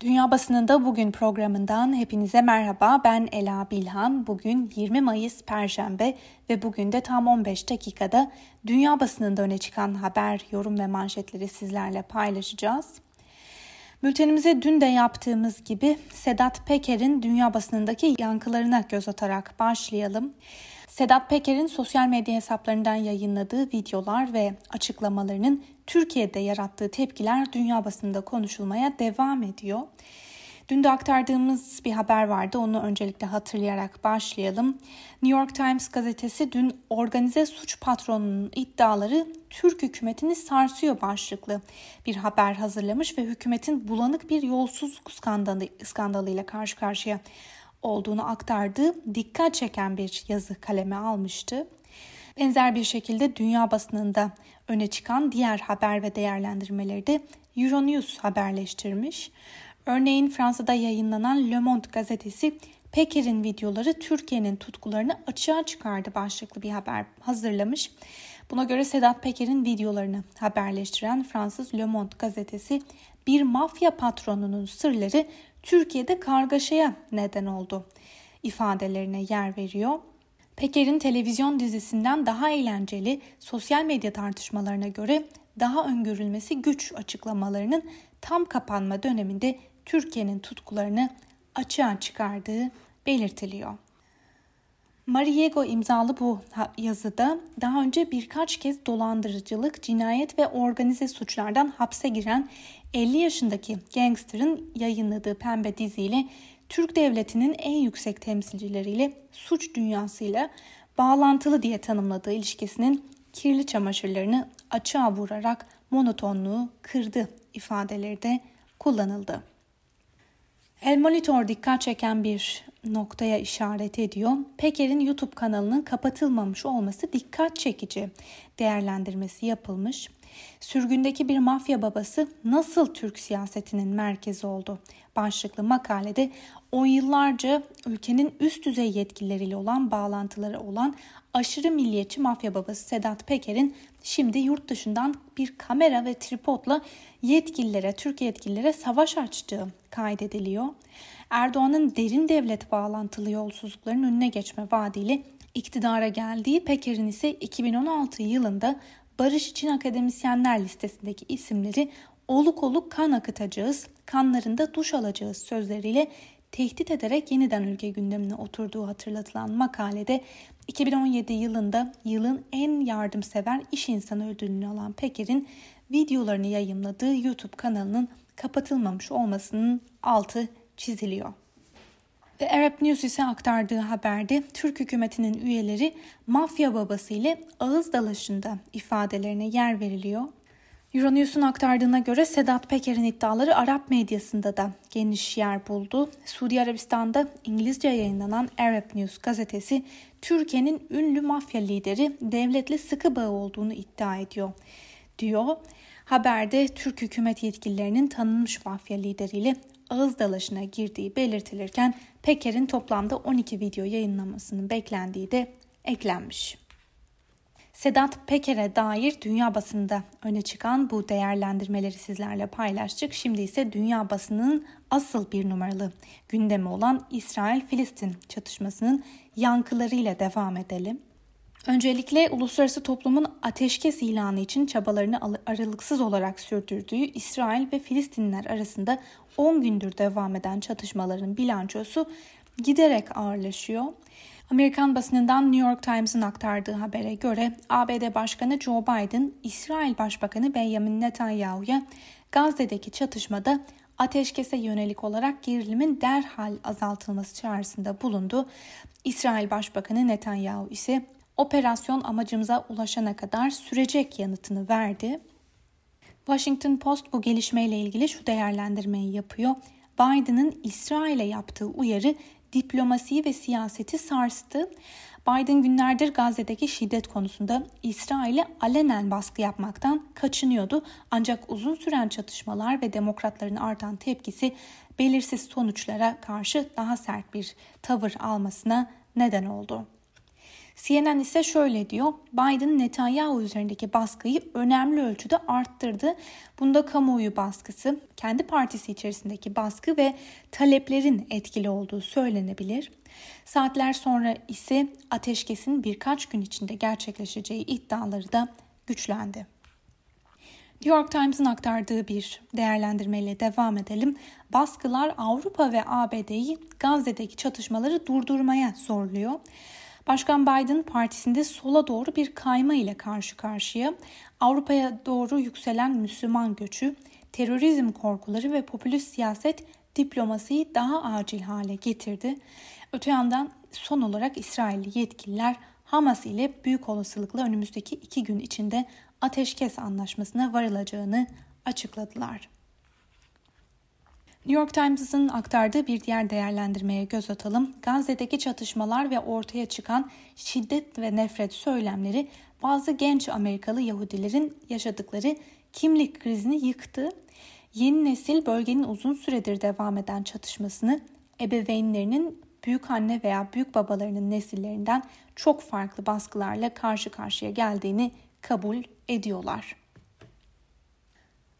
Dünya Basınında Bugün programından hepinize merhaba. Ben Ela Bilhan. Bugün 20 Mayıs Perşembe ve bugün de tam 15 dakikada dünya basınında öne çıkan haber, yorum ve manşetleri sizlerle paylaşacağız. Bültenimize dün de yaptığımız gibi Sedat Peker'in dünya basınındaki yankılarına göz atarak başlayalım. Sedat Peker'in sosyal medya hesaplarından yayınladığı videolar ve açıklamalarının Türkiye'de yarattığı tepkiler dünya basında konuşulmaya devam ediyor. Dün de aktardığımız bir haber vardı. Onu öncelikle hatırlayarak başlayalım. New York Times gazetesi dün organize suç patronunun iddiaları Türk hükümetini sarsıyor başlıklı bir haber hazırlamış ve hükümetin bulanık bir yolsuzluk skandalı, skandalıyla karşı karşıya olduğunu aktardığı dikkat çeken bir yazı kaleme almıştı. Benzer bir şekilde dünya basınında öne çıkan diğer haber ve değerlendirmeleri de Euronews haberleştirmiş. Örneğin Fransa'da yayınlanan Le Monde gazetesi Peker'in videoları Türkiye'nin tutkularını açığa çıkardı başlıklı bir haber hazırlamış. Buna göre Sedat Peker'in videolarını haberleştiren Fransız Le Monde gazetesi bir mafya patronunun sırları Türkiye'de kargaşaya neden oldu ifadelerine yer veriyor. Peker'in televizyon dizisinden daha eğlenceli sosyal medya tartışmalarına göre daha öngörülmesi güç açıklamalarının tam kapanma döneminde Türkiye'nin tutkularını açığa çıkardığı belirtiliyor. Mariego imzalı bu yazıda daha önce birkaç kez dolandırıcılık, cinayet ve organize suçlardan hapse giren 50 yaşındaki gangsterın yayınladığı pembe diziyle Türk devletinin en yüksek temsilcileriyle suç dünyasıyla bağlantılı diye tanımladığı ilişkisinin kirli çamaşırlarını açığa vurarak monotonluğu kırdı ifadeleri de kullanıldı. El Monitor dikkat çeken bir noktaya işaret ediyor. Peker'in YouTube kanalının kapatılmamış olması dikkat çekici değerlendirmesi yapılmış. Sürgündeki bir mafya babası nasıl Türk siyasetinin merkezi oldu? Başlıklı makalede on yıllarca ülkenin üst düzey yetkilileriyle olan bağlantıları olan aşırı milliyetçi mafya babası Sedat Peker'in şimdi yurt dışından bir kamera ve tripodla yetkililere, Türk yetkililere savaş açtığı kaydediliyor. Erdoğan'ın derin devlet bağlantılı yolsuzlukların önüne geçme vaadiyle iktidara geldiği Peker'in ise 2016 yılında Barış için akademisyenler listesindeki isimleri oluk oluk kan akıtacağız, kanlarında duş alacağız sözleriyle tehdit ederek yeniden ülke gündemine oturduğu hatırlatılan makalede 2017 yılında yılın en yardımsever iş insanı ödülünü alan Peker'in videolarını yayınladığı YouTube kanalının kapatılmamış olmasının altı çiziliyor. Ve Arab News ise aktardığı haberde Türk hükümetinin üyeleri mafya babası ile ağız dalaşında ifadelerine yer veriliyor. Euronews'un aktardığına göre Sedat Peker'in iddiaları Arap medyasında da geniş yer buldu. Suudi Arabistan'da İngilizce yayınlanan Arab News gazetesi Türkiye'nin ünlü mafya lideri devletle sıkı bağı olduğunu iddia ediyor. Diyor, haberde Türk hükümet yetkililerinin tanınmış mafya lideriyle ağız dalaşına girdiği belirtilirken Peker'in toplamda 12 video yayınlamasının beklendiği de eklenmiş. Sedat Peker'e dair dünya basında öne çıkan bu değerlendirmeleri sizlerle paylaştık. Şimdi ise dünya basının asıl bir numaralı gündemi olan İsrail-Filistin çatışmasının yankılarıyla devam edelim. Öncelikle uluslararası toplumun ateşkes ilanı için çabalarını aralıksız olarak sürdürdüğü İsrail ve Filistinler arasında 10 gündür devam eden çatışmaların bilançosu giderek ağırlaşıyor. Amerikan basınından New York Times'ın aktardığı habere göre ABD Başkanı Joe Biden, İsrail Başbakanı Benjamin Netanyahu'ya Gazze'deki çatışmada ateşkese yönelik olarak gerilimin derhal azaltılması çağrısında bulundu. İsrail Başbakanı Netanyahu ise operasyon amacımıza ulaşana kadar sürecek yanıtını verdi. Washington Post bu gelişmeyle ilgili şu değerlendirmeyi yapıyor. Biden'ın İsrail'e yaptığı uyarı diplomasiyi ve siyaseti sarstı. Biden günlerdir Gazze'deki şiddet konusunda İsrail'e alenen baskı yapmaktan kaçınıyordu. Ancak uzun süren çatışmalar ve demokratların artan tepkisi belirsiz sonuçlara karşı daha sert bir tavır almasına neden oldu. CNN ise şöyle diyor. Biden Netanyahu üzerindeki baskıyı önemli ölçüde arttırdı. Bunda kamuoyu baskısı, kendi partisi içerisindeki baskı ve taleplerin etkili olduğu söylenebilir. Saatler sonra ise ateşkesin birkaç gün içinde gerçekleşeceği iddiaları da güçlendi. New York Times'ın aktardığı bir değerlendirmeyle devam edelim. Baskılar Avrupa ve ABD'yi Gazze'deki çatışmaları durdurmaya zorluyor. Başkan Biden partisinde sola doğru bir kayma ile karşı karşıya. Avrupa'ya doğru yükselen Müslüman göçü, terörizm korkuları ve popülist siyaset diplomasiyi daha acil hale getirdi. Öte yandan son olarak İsrailli yetkililer Hamas ile büyük olasılıkla önümüzdeki iki gün içinde ateşkes anlaşmasına varılacağını açıkladılar. New York Times'ın aktardığı bir diğer değerlendirmeye göz atalım. Gazze'deki çatışmalar ve ortaya çıkan şiddet ve nefret söylemleri bazı genç Amerikalı Yahudilerin yaşadıkları kimlik krizini yıktı. Yeni nesil bölgenin uzun süredir devam eden çatışmasını ebeveynlerinin büyük anne veya büyük babalarının nesillerinden çok farklı baskılarla karşı karşıya geldiğini kabul ediyorlar.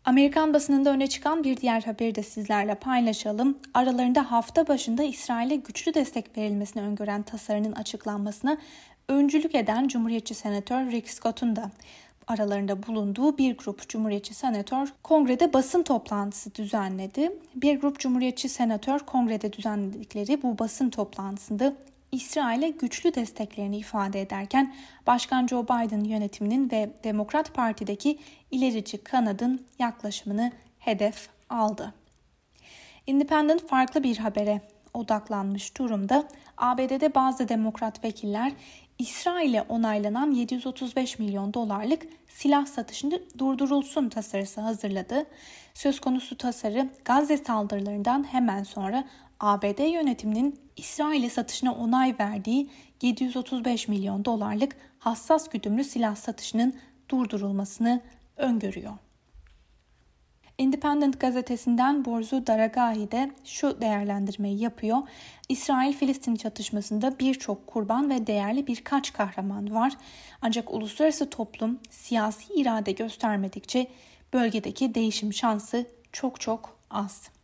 Amerikan basınında öne çıkan bir diğer haberi de sizlerle paylaşalım. Aralarında hafta başında İsrail'e güçlü destek verilmesini öngören tasarının açıklanmasına öncülük eden Cumhuriyetçi Senatör Rick Scott'un da aralarında bulunduğu bir grup Cumhuriyetçi senatör kongrede basın toplantısı düzenledi. Bir grup Cumhuriyetçi senatör kongrede düzenledikleri bu basın toplantısında İsrail'e güçlü desteklerini ifade ederken Başkan Joe Biden yönetiminin ve Demokrat Parti'deki ilerici kanadın yaklaşımını hedef aldı. Independent farklı bir habere odaklanmış durumda. ABD'de bazı demokrat vekiller İsrail'e onaylanan 735 milyon dolarlık silah satışını durdurulsun tasarısı hazırladı. Söz konusu tasarı Gazze saldırılarından hemen sonra ABD yönetiminin İsrail'e satışına onay verdiği 735 milyon dolarlık hassas güdümlü silah satışının durdurulmasını öngörüyor. Independent gazetesinden Borzu Daragahi de şu değerlendirmeyi yapıyor. İsrail-Filistin çatışmasında birçok kurban ve değerli birkaç kahraman var. Ancak uluslararası toplum siyasi irade göstermedikçe bölgedeki değişim şansı çok çok az.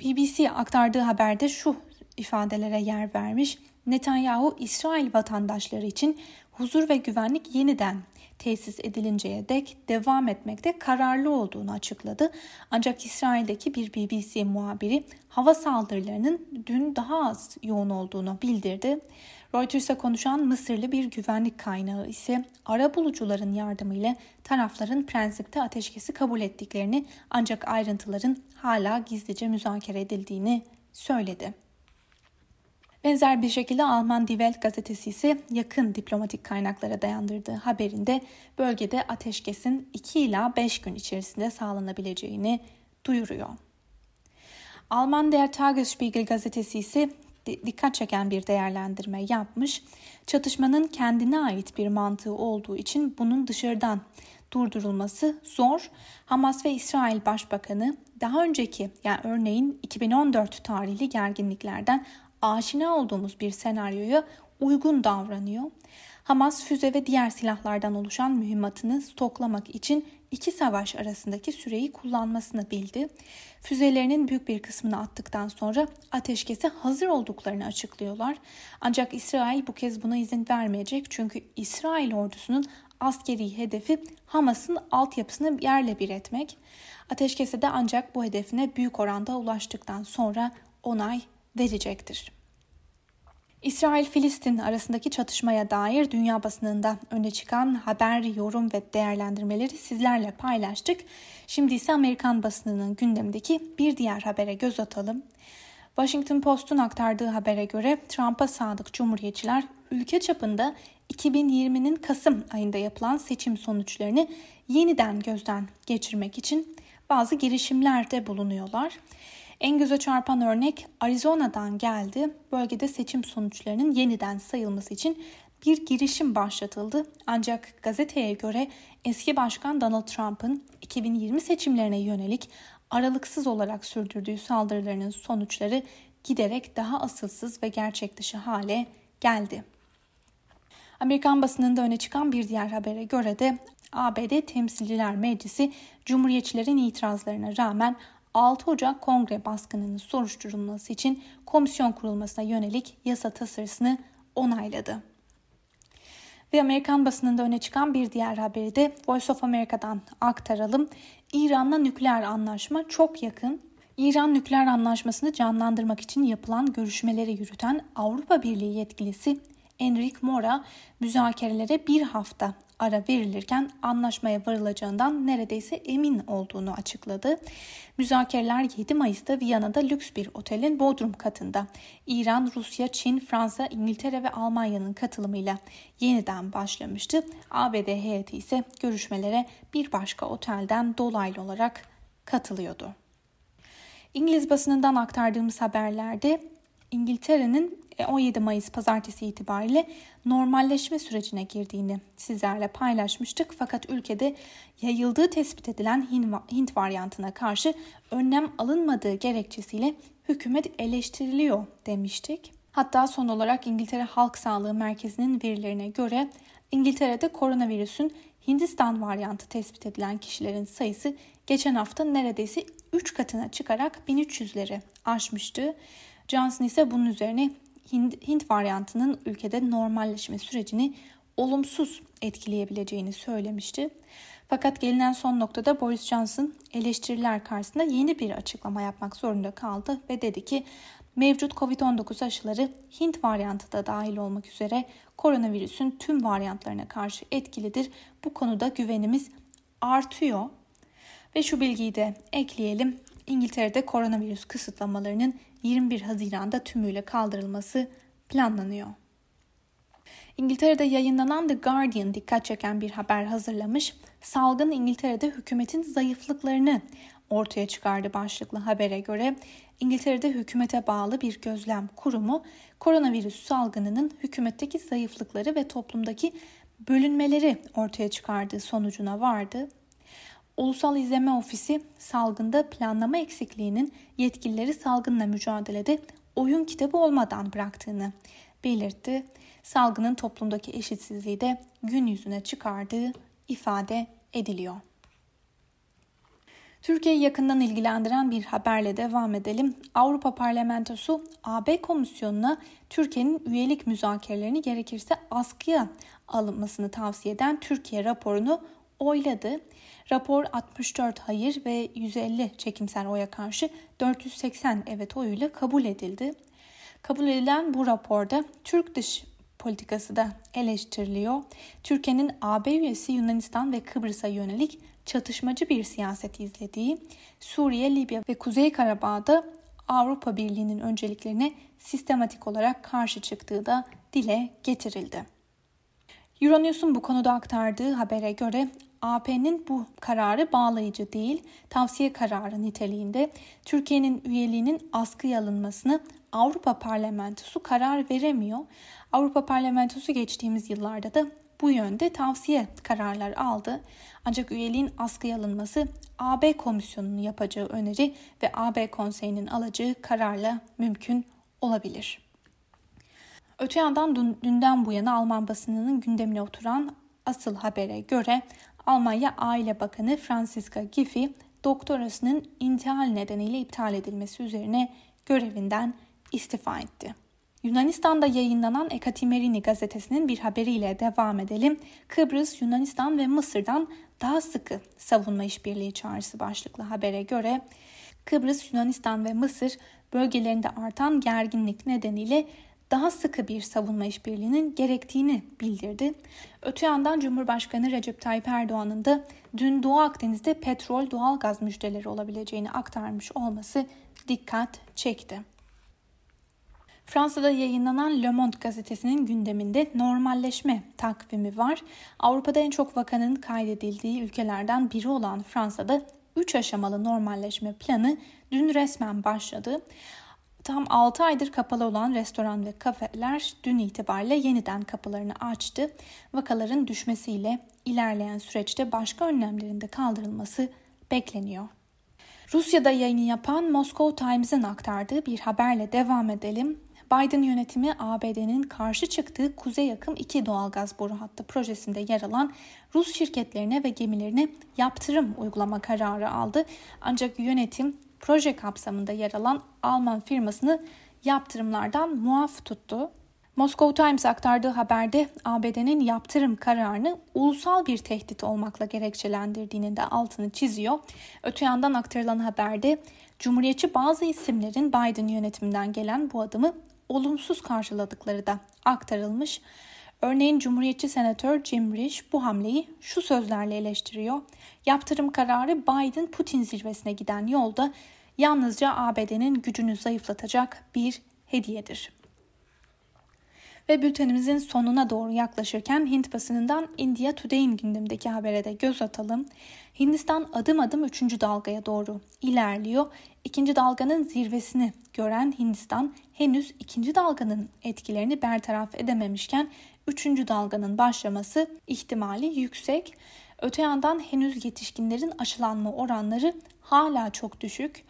BBC aktardığı haberde şu ifadelere yer vermiş. Netanyahu İsrail vatandaşları için huzur ve güvenlik yeniden tesis edilinceye dek devam etmekte kararlı olduğunu açıkladı. Ancak İsrail'deki bir BBC muhabiri hava saldırılarının dün daha az yoğun olduğunu bildirdi. Reuters'a konuşan Mısırlı bir güvenlik kaynağı ise ara bulucuların yardımıyla tarafların prensipte ateşkesi kabul ettiklerini ancak ayrıntıların hala gizlice müzakere edildiğini söyledi. Benzer bir şekilde Alman Die Welt gazetesi ise yakın diplomatik kaynaklara dayandırdığı haberinde bölgede ateşkesin 2 ila 5 gün içerisinde sağlanabileceğini duyuruyor. Alman Der Tagesspiegel gazetesi ise dikkat çeken bir değerlendirme yapmış. Çatışmanın kendine ait bir mantığı olduğu için bunun dışarıdan durdurulması zor. Hamas ve İsrail Başbakanı daha önceki yani örneğin 2014 tarihli gerginliklerden aşina olduğumuz bir senaryoya uygun davranıyor. Hamas füze ve diğer silahlardan oluşan mühimmatını stoklamak için iki savaş arasındaki süreyi kullanmasını bildi. Füzelerinin büyük bir kısmını attıktan sonra ateşkese hazır olduklarını açıklıyorlar. Ancak İsrail bu kez buna izin vermeyecek çünkü İsrail ordusunun askeri hedefi Hamas'ın altyapısını yerle bir etmek. Ateşkese de ancak bu hedefine büyük oranda ulaştıktan sonra onay verecektir. İsrail-Filistin arasındaki çatışmaya dair dünya basınında öne çıkan haber, yorum ve değerlendirmeleri sizlerle paylaştık. Şimdi ise Amerikan basınının gündemindeki bir diğer habere göz atalım. Washington Post'un aktardığı habere göre Trump'a sadık cumhuriyetçiler ülke çapında 2020'nin Kasım ayında yapılan seçim sonuçlarını yeniden gözden geçirmek için bazı girişimlerde bulunuyorlar. En göze çarpan örnek Arizona'dan geldi. Bölgede seçim sonuçlarının yeniden sayılması için bir girişim başlatıldı. Ancak gazeteye göre eski başkan Donald Trump'ın 2020 seçimlerine yönelik aralıksız olarak sürdürdüğü saldırılarının sonuçları giderek daha asılsız ve gerçek dışı hale geldi. Amerikan basınında öne çıkan bir diğer habere göre de ABD Temsilciler Meclisi Cumhuriyetçilerin itirazlarına rağmen 6 Ocak Kongre baskınının soruşturulması için komisyon kurulmasına yönelik yasa tasarısını onayladı. Ve Amerikan basınında öne çıkan bir diğer haberi de Voice of America'dan aktaralım. İran'la nükleer anlaşma çok yakın. İran nükleer anlaşmasını canlandırmak için yapılan görüşmeleri yürüten Avrupa Birliği yetkilisi Enrique Mora müzakerelere bir hafta ara verilirken anlaşmaya varılacağından neredeyse emin olduğunu açıkladı. Müzakereler 7 Mayıs'ta Viyana'da lüks bir otelin bodrum katında İran, Rusya, Çin, Fransa, İngiltere ve Almanya'nın katılımıyla yeniden başlamıştı. ABD heyeti ise görüşmelere bir başka otelden dolaylı olarak katılıyordu. İngiliz basınından aktardığımız haberlerde İngiltere'nin 17 e, Mayıs pazartesi itibariyle normalleşme sürecine girdiğini sizlerle paylaşmıştık. Fakat ülkede yayıldığı tespit edilen Hint varyantına karşı önlem alınmadığı gerekçesiyle hükümet eleştiriliyor demiştik. Hatta son olarak İngiltere Halk Sağlığı Merkezi'nin verilerine göre İngiltere'de koronavirüsün Hindistan varyantı tespit edilen kişilerin sayısı geçen hafta neredeyse 3 katına çıkarak 1300'leri aşmıştı. Johnson ise bunun üzerine Hint, Hint varyantının ülkede normalleşme sürecini olumsuz etkileyebileceğini söylemişti. Fakat gelinen son noktada Boris Johnson eleştiriler karşısında yeni bir açıklama yapmak zorunda kaldı ve dedi ki mevcut Covid-19 aşıları Hint varyantı da dahil olmak üzere koronavirüsün tüm varyantlarına karşı etkilidir. Bu konuda güvenimiz artıyor. Ve şu bilgiyi de ekleyelim. İngiltere'de koronavirüs kısıtlamalarının 21 Haziran'da tümüyle kaldırılması planlanıyor. İngiltere'de yayınlanan The Guardian dikkat çeken bir haber hazırlamış. Salgın İngiltere'de hükümetin zayıflıklarını ortaya çıkardı başlıklı habere göre. İngiltere'de hükümete bağlı bir gözlem kurumu koronavirüs salgınının hükümetteki zayıflıkları ve toplumdaki bölünmeleri ortaya çıkardığı sonucuna vardı. Ulusal İzleme Ofisi salgında planlama eksikliğinin yetkilileri salgınla mücadelede oyun kitabı olmadan bıraktığını belirtti. Salgının toplumdaki eşitsizliği de gün yüzüne çıkardığı ifade ediliyor. Türkiye'yi yakından ilgilendiren bir haberle devam edelim. Avrupa Parlamentosu AB Komisyonu'na Türkiye'nin üyelik müzakerelerini gerekirse askıya alınmasını tavsiye eden Türkiye raporunu oyladı. Rapor 64 hayır ve 150 çekimsel oya karşı 480 evet oyuyla kabul edildi. Kabul edilen bu raporda Türk dış politikası da eleştiriliyor. Türkiye'nin AB üyesi Yunanistan ve Kıbrıs'a yönelik çatışmacı bir siyaset izlediği, Suriye, Libya ve Kuzey Karabağ'da Avrupa Birliği'nin önceliklerine sistematik olarak karşı çıktığı da dile getirildi. Euronews'un bu konuda aktardığı habere göre AP'nin bu kararı bağlayıcı değil, tavsiye kararı niteliğinde Türkiye'nin üyeliğinin askıya alınmasını Avrupa Parlamentosu karar veremiyor. Avrupa Parlamentosu geçtiğimiz yıllarda da bu yönde tavsiye kararlar aldı. Ancak üyeliğin askıya alınması AB Komisyonu'nun yapacağı öneri ve AB Konseyi'nin alacağı kararla mümkün olabilir. Öte yandan dünden bu yana Alman basınının gündemine oturan asıl habere göre Almanya Aile Bakanı Franziska Giffey doktorasının intihal nedeniyle iptal edilmesi üzerine görevinden istifa etti. Yunanistan'da yayınlanan Ekatimerini gazetesinin bir haberiyle devam edelim. Kıbrıs, Yunanistan ve Mısır'dan daha sıkı savunma işbirliği çağrısı başlıklı habere göre Kıbrıs, Yunanistan ve Mısır bölgelerinde artan gerginlik nedeniyle daha sıkı bir savunma işbirliğinin gerektiğini bildirdi. Öte yandan Cumhurbaşkanı Recep Tayyip Erdoğan'ın da dün Doğu Akdeniz'de petrol doğal gaz müjdeleri olabileceğini aktarmış olması dikkat çekti. Fransa'da yayınlanan Le Monde gazetesinin gündeminde normalleşme takvimi var. Avrupa'da en çok vakanın kaydedildiği ülkelerden biri olan Fransa'da 3 aşamalı normalleşme planı dün resmen başladı. Tam 6 aydır kapalı olan restoran ve kafeler dün itibariyle yeniden kapılarını açtı. Vakaların düşmesiyle ilerleyen süreçte başka önlemlerin de kaldırılması bekleniyor. Rusya'da yayını yapan Moscow Times'ın aktardığı bir haberle devam edelim. Biden yönetimi ABD'nin karşı çıktığı Kuzey Yakım 2 doğalgaz boru hattı projesinde yer alan Rus şirketlerine ve gemilerine yaptırım uygulama kararı aldı. Ancak yönetim proje kapsamında yer alan Alman firmasını yaptırımlardan muaf tuttu. Moscow Times aktardığı haberde ABD'nin yaptırım kararını ulusal bir tehdit olmakla gerekçelendirdiğinin de altını çiziyor. Öte yandan aktarılan haberde Cumhuriyetçi bazı isimlerin Biden yönetiminden gelen bu adımı olumsuz karşıladıkları da aktarılmış. Örneğin Cumhuriyetçi Senatör Jim Risch bu hamleyi şu sözlerle eleştiriyor. Yaptırım kararı Biden-Putin zirvesine giden yolda yalnızca ABD'nin gücünü zayıflatacak bir hediyedir. Ve bültenimizin sonuna doğru yaklaşırken Hint basınından India Today'in gündemdeki habere de göz atalım. Hindistan adım adım 3. dalgaya doğru ilerliyor. İkinci dalganın zirvesini gören Hindistan henüz ikinci dalganın etkilerini bertaraf edememişken üçüncü dalganın başlaması ihtimali yüksek. Öte yandan henüz yetişkinlerin aşılanma oranları hala çok düşük.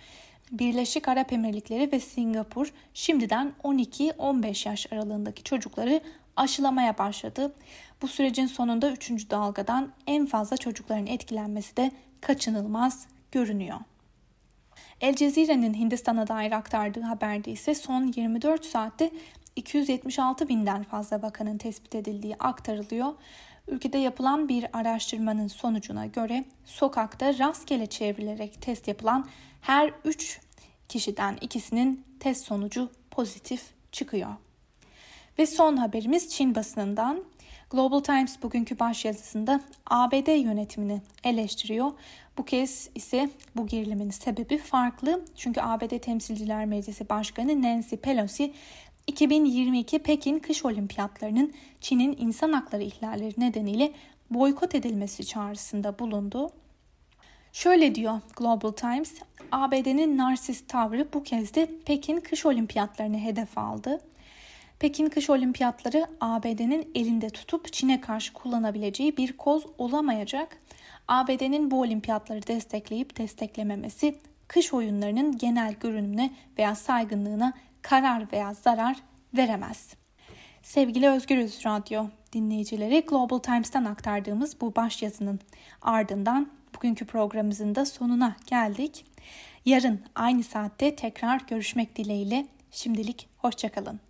Birleşik Arap Emirlikleri ve Singapur şimdiden 12-15 yaş aralığındaki çocukları aşılamaya başladı. Bu sürecin sonunda 3. dalgadan en fazla çocukların etkilenmesi de kaçınılmaz görünüyor. El Cezire'nin Hindistan'a dair aktardığı haberde ise son 24 saatte 276 binden fazla vakanın tespit edildiği aktarılıyor. Ülkede yapılan bir araştırmanın sonucuna göre sokakta rastgele çevrilerek test yapılan her 3 kişiden ikisinin test sonucu pozitif çıkıyor. Ve son haberimiz Çin basınından. Global Times bugünkü başyazısında ABD yönetimini eleştiriyor. Bu kez ise bu gerilimin sebebi farklı. Çünkü ABD Temsilciler Meclisi Başkanı Nancy Pelosi 2022 Pekin Kış Olimpiyatlarının Çin'in insan hakları ihlalleri nedeniyle boykot edilmesi çağrısında bulundu. Şöyle diyor Global Times, ABD'nin narsist tavrı bu kez de Pekin Kış Olimpiyatlarını hedef aldı. Pekin Kış Olimpiyatları ABD'nin elinde tutup Çin'e karşı kullanabileceği bir koz olamayacak. ABD'nin bu olimpiyatları destekleyip desteklememesi kış oyunlarının genel görünümüne veya saygınlığına karar veya zarar veremez. Sevgili Özgürüz Radyo dinleyicileri Global Times'tan aktardığımız bu başyazının ardından bugünkü programımızın da sonuna geldik. Yarın aynı saatte tekrar görüşmek dileğiyle şimdilik hoşçakalın.